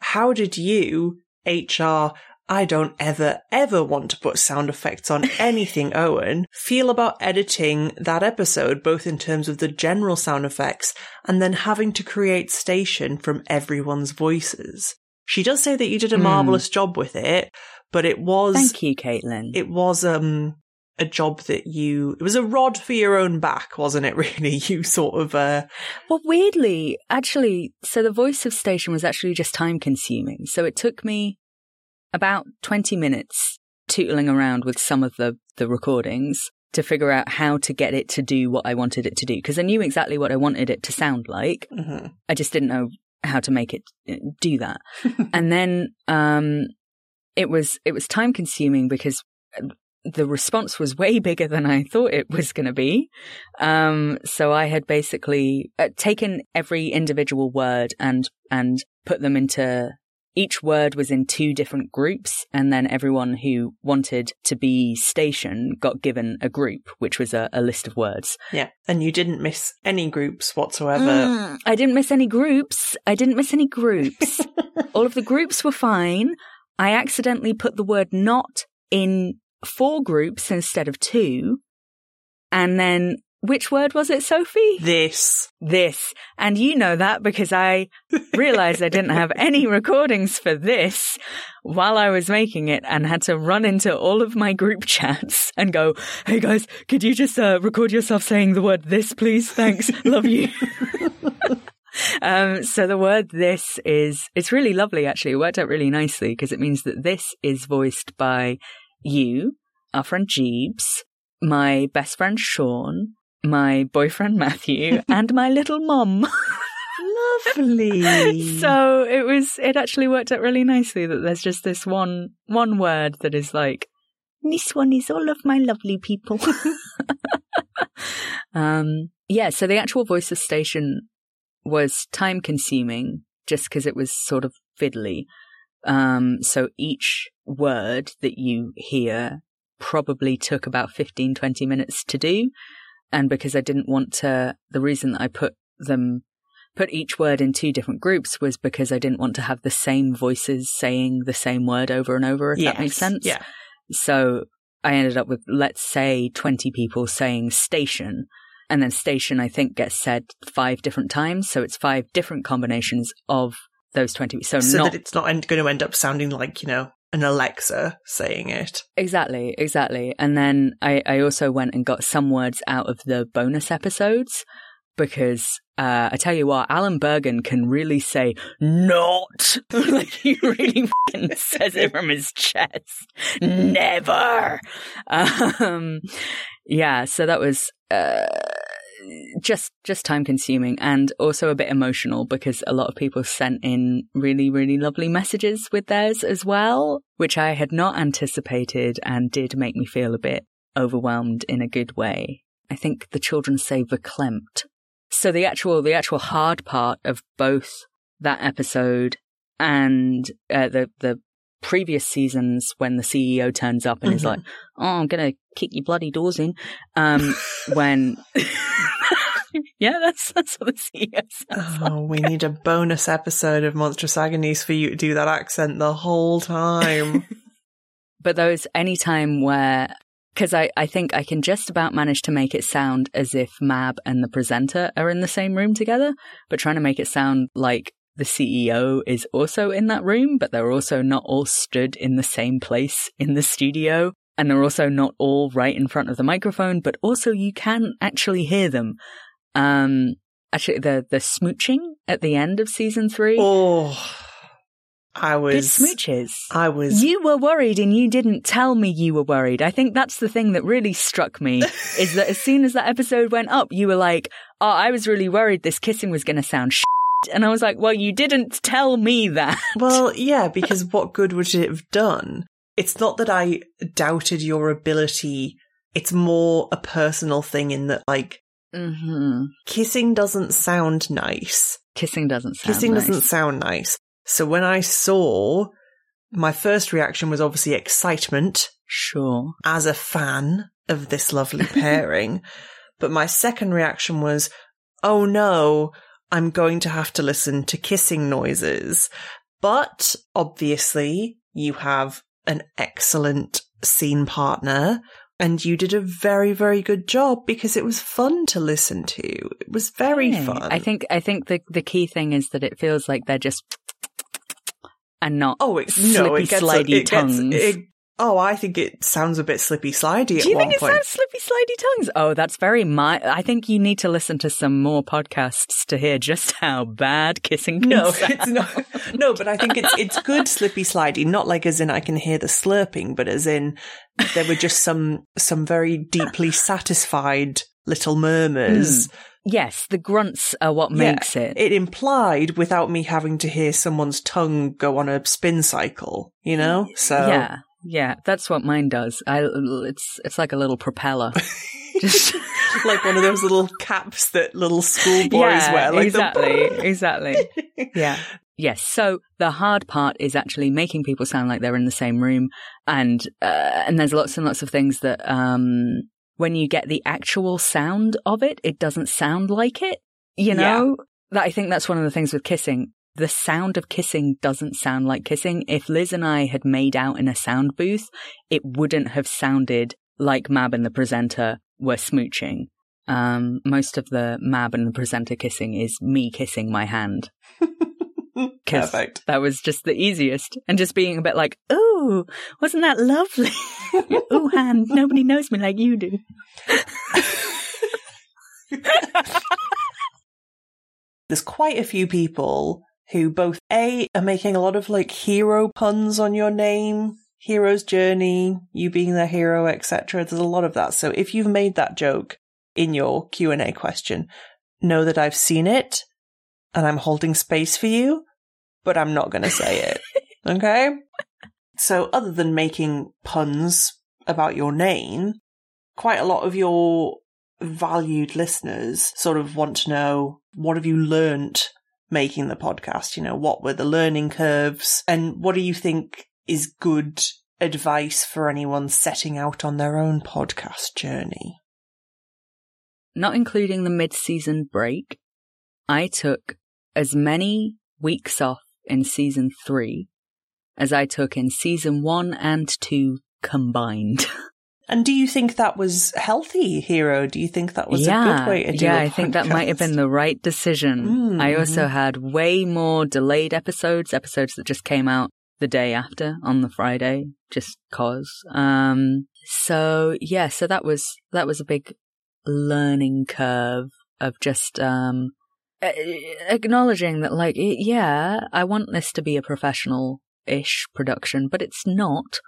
how did you, HR, I don't ever, ever want to put sound effects on anything, Owen, feel about editing that episode, both in terms of the general sound effects and then having to create station from everyone's voices. She does say that you did a mm. marvelous job with it, but it was Thank you, Caitlin. It was um a job that you it was a rod for your own back, wasn't it? Really, you sort of uh Well, weirdly, actually, so the voice of station was actually just time consuming. So it took me about 20 minutes tootling around with some of the, the recordings to figure out how to get it to do what I wanted it to do. Because I knew exactly what I wanted it to sound like. mhm. I just didn't know how to make it uh, do that. and then um, it was it was time consuming because uh, the response was way bigger than I thought it was going to be. Um, so I had basically uh, taken every individual word and and put them into each word was in two different groups, and then everyone who wanted to be station got given a group, which was a, a list of words. yeah, and you didn't miss any groups whatsoever. Mm, I didn't miss any groups. I didn't miss any groups. All of the groups were fine. I accidentally put the word not in four groups instead of two. And then, which word was it, Sophie? This This. And you know that because I realized I didn't have any recordings for this while I was making it and had to run into all of my group chats and go, Hey guys, could you just uh, record yourself saying the word this, please? Thanks. Love you. um, so the word this is, it's really lovely actually. It worked out really nicely because it means that this is voiced by you, our friend Jeeves, my best friend Sean, my boyfriend Matthew, and my little mum. lovely. so it was it actually worked out really nicely that there's just this one one word that is like this one is all of my lovely people. um yeah, so the actual voice of station was time consuming just because it was sort of fiddly. Um so each word that you hear probably took about 15 20 minutes to do and because I didn't want to the reason that I put them put each word in two different groups was because I didn't want to have the same voices saying the same word over and over, if that makes sense. Yeah. So I ended up with, let's say, 20 people saying station. And then station, I think, gets said five different times. So it's five different combinations of those 20. So, So not that it's not en- going to end up sounding like, you know, an Alexa saying it. Exactly, exactly. And then I, I also went and got some words out of the bonus episodes because uh, I tell you what, Alan Bergen can really say not. like he really fucking says it from his chest. Never. Um, yeah, so that was uh, just just time consuming and also a bit emotional because a lot of people sent in really really lovely messages with theirs as well, which I had not anticipated and did make me feel a bit overwhelmed in a good way. I think the children say verklempt. So the actual the actual hard part of both that episode and uh, the the previous seasons when the CEO turns up and is Mhm. like, "Oh, I'm gonna kick your bloody doors in," um, when yeah, that's that's what the CEO says. Oh, we need a bonus episode of Monstrous Agonies for you to do that accent the whole time. but those any time where because I, I think I can just about manage to make it sound as if Mab and the presenter are in the same room together, but trying to make it sound like the CEO is also in that room, but they're also not all stood in the same place in the studio. And they're also not all right in front of the microphone, but also you can actually hear them. Um, actually, the, the smooching at the end of season three. oh, I Good was. smooches. I was. You were worried and you didn't tell me you were worried. I think that's the thing that really struck me is that as soon as that episode went up, you were like, Oh, I was really worried this kissing was going to sound shit. And I was like, Well, you didn't tell me that. Well, yeah, because what good would it have done? It's not that I doubted your ability. It's more a personal thing in that, like, Mm-hmm. kissing doesn't sound nice. Kissing doesn't sound Kissing nice. doesn't sound nice. So when I saw, my first reaction was obviously excitement Sure. as a fan of this lovely pairing. But my second reaction was, oh no, I'm going to have to listen to kissing noises. But obviously, you have an excellent scene partner. And you did a very, very good job because it was fun to listen to. It was very Yeah. fun. I think I think the the key thing is that it feels like they're just and not Oh, it's slippy no, it gets slidey it gets- it- Oh, I think it sounds a bit slippy slidey Do you think it point. sounds slippy slidey tongues? Oh, that's very my. I think you need to listen to some more podcasts to hear just how bad kissing can no, sound. it's not. No, but I think it's it's good slippy slidey, not like as in I can hear the slurping, but as in there were just some some very deeply satisfied little murmurs. Hmm. Yes, the grunts are what Yeah, makes it. It implied without me having to hear someone's tongue go on a spin cycle, you know? So Yeah, yeah, that's what mine does. I it's it's like a little propeller. Just like one of those little caps that little schoolboys yeah, wear. Like exactly, The- exactly. Yeah. Yes. So the hard part is actually making people sound like they're in the same room, and uh, and there's lots and lots of things that um when you get the actual sound of it, it doesn't sound like it. You know that I think that's one of the things with kissing. The sound of kissing doesn't sound like kissing. If Liz and I had made out in a sound booth, it wouldn't have sounded like Mab and the presenter were smooching. Um, most of the Mab and the presenter kissing is me kissing my hand. Perfect. That was just the easiest. And just being a bit like, ooh, wasn't that lovely? ooh, hand, nobody knows me like you do. There's quite a few people who both A are making a lot of like hero puns on your name, hero's journey, you being the hero, etc. There's a lot of that. So if you've made that joke in your Q&A question, know that I've seen it and I'm holding space for you, but I'm not going to say it. Okay? So other than making puns about your name, quite a lot of your valued listeners sort of want to know what have you learnt making the podcast? You know, what were the learning curves and what do you think is good advice for anyone setting out on their own podcast journey? Not including the mid season break, I took as many weeks off in season three as I took in season one and two combined. And do you think that was healthy, Hero? Do you think that was a good way to do yeah, I I think that might have been the right decision. Mm, I also had way more delayed episodes, episodes that just came out the day after on the Friday, just cause. Um, so yeah, so that was, that was a big learning curve of just, um, acknowledging that like, yeah, I want this to be a professional-ish production, but it's not.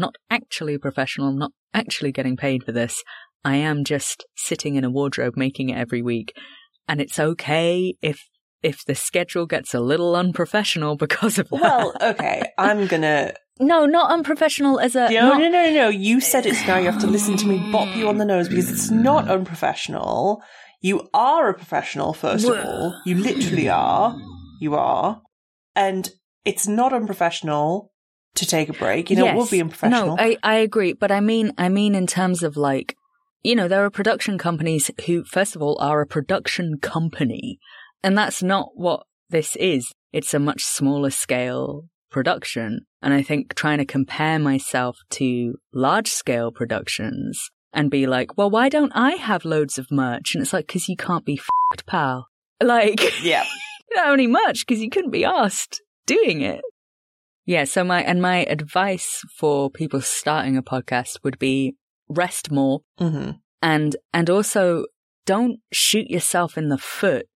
Not actually a professional, not actually getting paid for this. I am just sitting in a wardrobe making it every week. And it's okay if if the schedule gets a little unprofessional because of that. Well, okay, I'm gonna. no, not unprofessional as a No, not- no, no, no. You said it, so now you have to listen to me bop you on the nose because it's not unprofessional. You are a professional, first of all. You literally are. You are. And it's not unprofessional to take a break. You know, it would be unprofessional. No, I, I agree, but I mean, I mean in terms of like, you know, there are production companies who, first of all, are a production company, and that's not what this is. It's a much smaller scale production, and I think trying to compare myself to large scale productions and be like, well, why don't I have loads of merch? And it's like, because you can't be fucked, pal. Like, yeah. you don't have any merch because you couldn't be asked doing it. Yeah. So my, and my advice for people starting a podcast would be rest more hmm and, and also don't shoot yourself in the foot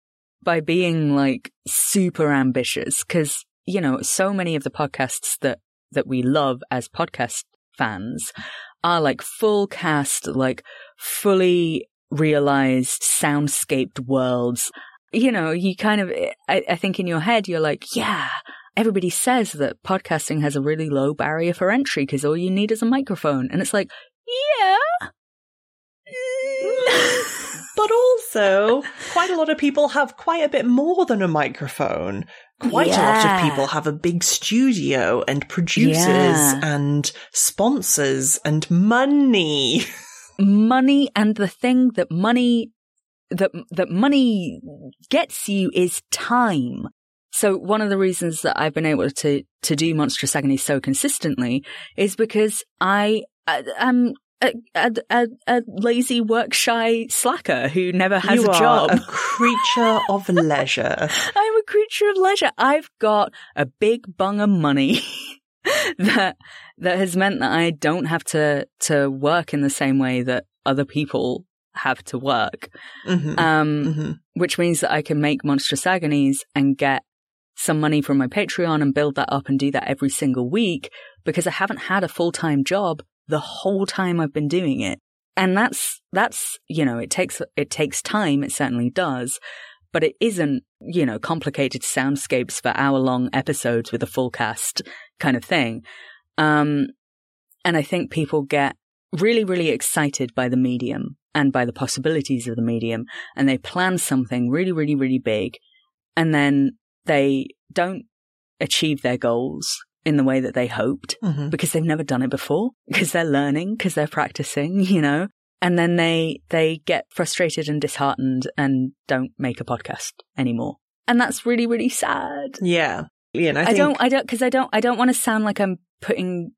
by being like super ambitious. Cause, you know, so many of the podcasts that, that we love as podcast fans are like full cast, like fully realized soundscaped worlds. You know, you kind of, I, I think in your head, you're like, yeah, everybody says that podcasting has a really low barrier for entry because all you need is a microphone. And it's like, yeah. But also, quite a lot of people have quite a bit more than a microphone. Quite a lot of people have a big studio and producers Yeah. and sponsors and money. money and the thing that money that that money gets you is time. So one of the reasons that I've been able to to do monstrous agony so consistently is because I I- am a, a, a, a lazy work shy slacker who never has you a job. a creature of leisure. I'm a creature of leisure. I've got a big bung of money. that that has meant that I don't have to to work in the same way that other people have to work. Mhm. Um, Mhm. which means that I can make Monstrous Agonies and get some money from my Patreon and build that up and do that every single week because I haven't had a full time job the whole time I've been doing it. And that's, that's, you know, it takes, it takes time. It certainly does, but it isn't, you know, complicated soundscapes for hour long episodes with a full cast kind of thing. Um, and I think people get really, really excited by the medium and by the possibilities of the medium and they plan something really, really, really big and then they don't achieve their goals in the way that they hoped Mhm. because they've never done it before, because they're learning, because they're practicing, you know, and then they, they get frustrated and disheartened and don't make a podcast anymore. And that's really, really sad. Yeah. Yeah. And I, I, think, don't, I don't, cause I don't, I don't want to sound like I'm putting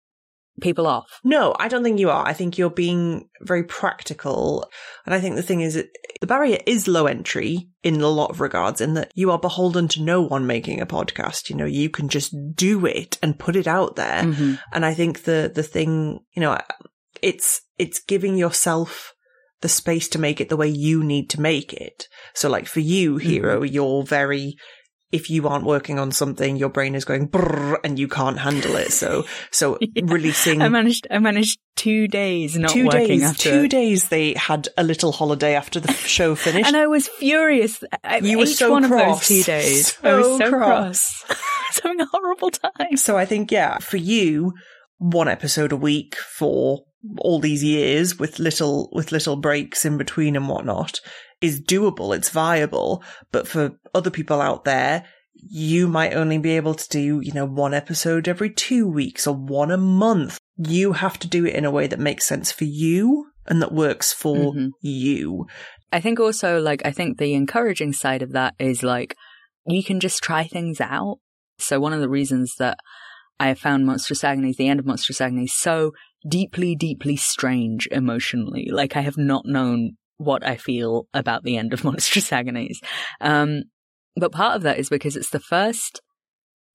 people off. No, I don't think you are. I think you're being very practical. And I think the thing is, the barrier is low entry in a lot of regards, in that you are beholden to no one making a podcast. You know, you can just do it and put it out there. Mhm. And I think the, the thing, you know, it's, it's giving yourself the space to make it the way you need to make it. So like for you, hero, you're very, if you aren't working on something, your brain is going brrr and you can't handle it. So, so Yeah. releasing I managed, I managed two days not two working days. after. Two days they had a little holiday after the show finished. And I was furious. I- You were each so one of cross. those two days. I was So so cross. cross. Having a horrible time. so I think, yeah, for you, one episode a week for all these years with little with little breaks in between and whatnot is doable. It's viable. But for other people out there, you might only be able to do, you know, one episode every two weeks or one a month. You have to do it in a way that makes sense for you and that works for Mhm. you. I think also, like, I think the encouraging side of that is like, you can just try things out. So one of the reasons that I have found Monstrous Agonies, the end of Monstrous Agonies, so deeply, deeply strange emotionally. Like, I have not known what I feel about the end of Monstrous Agonies. Um, but part of that is because it's the first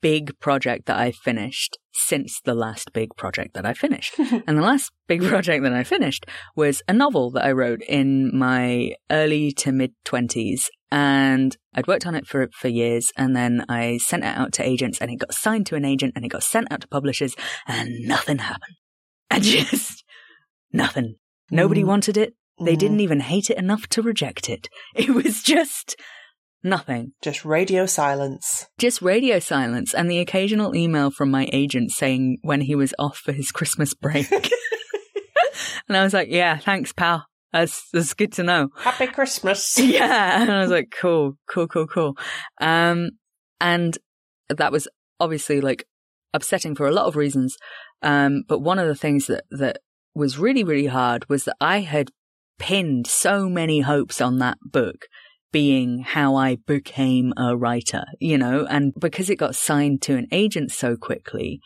big project that I finished since the last big project that I finished. and the last big project that I finished was a novel that I wrote in my early to mid 20s. And I'd worked on it for, for years. And then I sent it out to agents and it got signed to an agent and it got sent out to publishers and nothing happened. And just nothing. Nobody Mm. wanted it. They Mm. didn't even hate it enough to reject it. It was just nothing. Just radio silence. Just radio silence and the occasional email from my agent saying when he was off for his Christmas break. and I was like, yeah, thanks, pal. That's, that's good to know. Happy Christmas. Yeah. And I was like, cool, cool, cool, cool. Um, and that was obviously like upsetting for a lot of reasons. Um, but one of the things that, that was really, really hard was that I had pinned so many hopes on that book being how I became a writer, you know, and because it got signed to an agent so quickly,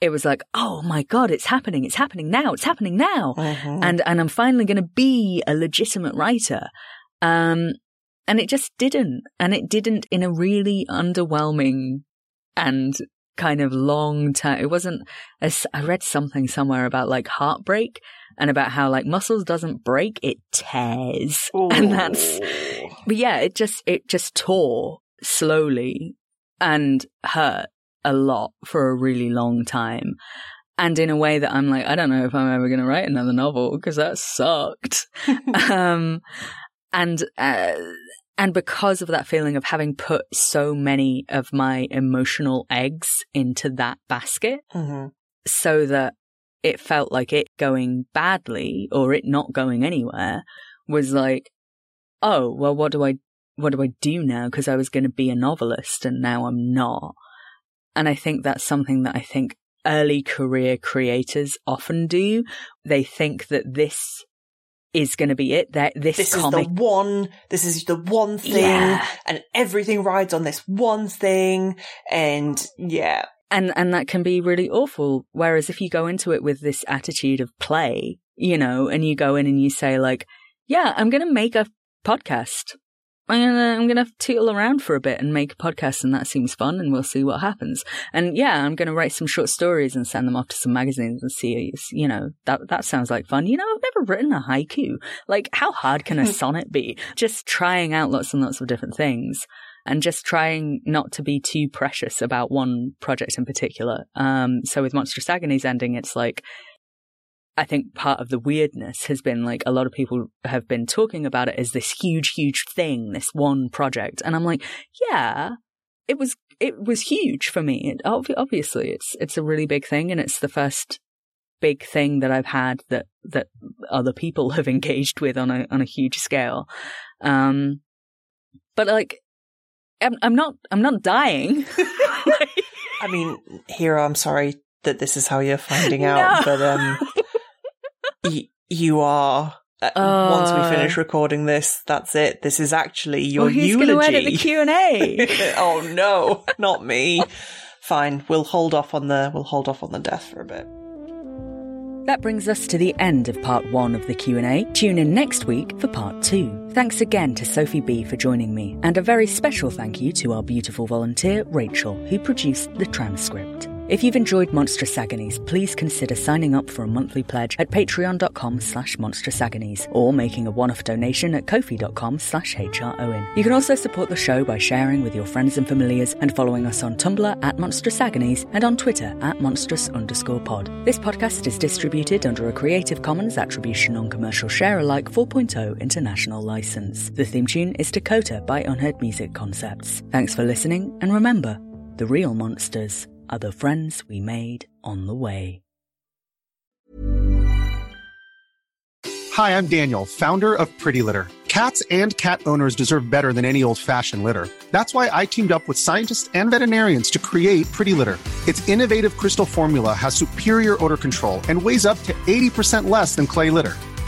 it was like, oh my God, it's happening. It's happening now. It's happening now Mhm. and and I'm finally going to be a legitimate writer. Um, and it just didn't, and it didn't in a really underwhelming and kind of long time. It wasn't. As I read something somewhere about like heartbreak and about how like muscles doesn't break, it tears, and that's. But yeah, it just it just tore slowly and hurt a lot for a really long time. And in a way that I'm like, I don't know if I'm ever going to write another novel because that sucked. um, and, uh, and because of that feeling of having put so many of my emotional eggs into that basket Mhm. so that it felt like it going badly or it not going anywhere was like, oh, well, what do I, what do I do now? Because I was going to be a novelist and now I'm not. And I think that's something that I think early career creators often do. They think that this is going to be it. That this, This comic is the one. This is the one thing, Yeah. and everything rides on this one thing. And yeah, and and that can be really awful whereas if you go into it with this attitude of play you know and you go in and you say like yeah i'm going to make a podcast I'm gonna I'm gonna tootle around for a bit and make a podcast, and that seems fun, and we'll see what happens. And yeah, I'm gonna write some short stories and send them off to some magazines and see. You know, that that sounds like fun. You know, I've never written a haiku. Like, how hard can a hmm. sonnet be? Just trying out lots and lots of different things. And just trying not to be too precious about one project in particular. Um, so with Monstrous Agonies ending, it's like, I think part of the weirdness has been like a lot of people have been talking about it as this huge, huge thing, this one project. And I'm like, yeah, it was, it was huge for me. It, obviously it's, it's a really big thing and it's the first big thing that I've had that, that other people have engaged with on a, on a huge scale. Um, but like, I'm, I'm not, I'm not dying. I mean, Hero, I'm sorry that this is how you're finding out, no. but, um, y- you are. Uh, uh, once we finish recording this, that's it. This is actually your well, who's eulogy. Going to edit the Q and A? oh no, not me. Fine, we'll hold off on the we'll hold off on the death for a bit. That brings us to the end of part one of the Q&A. Tune in next week for part two. Thanks again to Sophie B for joining me, and a very special thank you to our beautiful volunteer, Rachel, who produced the transcript. If you've enjoyed Monstrous Agonies, please consider signing up for a monthly pledge at patreon.com slash monstrous or making a one-off donation at kofi.com slash hrowen. You can also support the show by sharing with your friends and familiars and following us on Tumblr at Monstrous Agonies and on Twitter at monstrous underscore pod. This podcast is distributed under a Creative Commons Attribution Non-Commercial Share Alike 4.0 international license. The theme tune is Dakota by Unheard Music Concepts. Thanks for listening, and remember, the real monsters are the friends we made on the way. Hi, I'm Daniel, founder of Pretty Litter. Cats and cat owners deserve better than any old fashioned litter. That's why I teamed up with scientists and veterinarians to create Pretty Litter. Its innovative crystal formula has superior odor control and weighs up to 80% less than clay litter.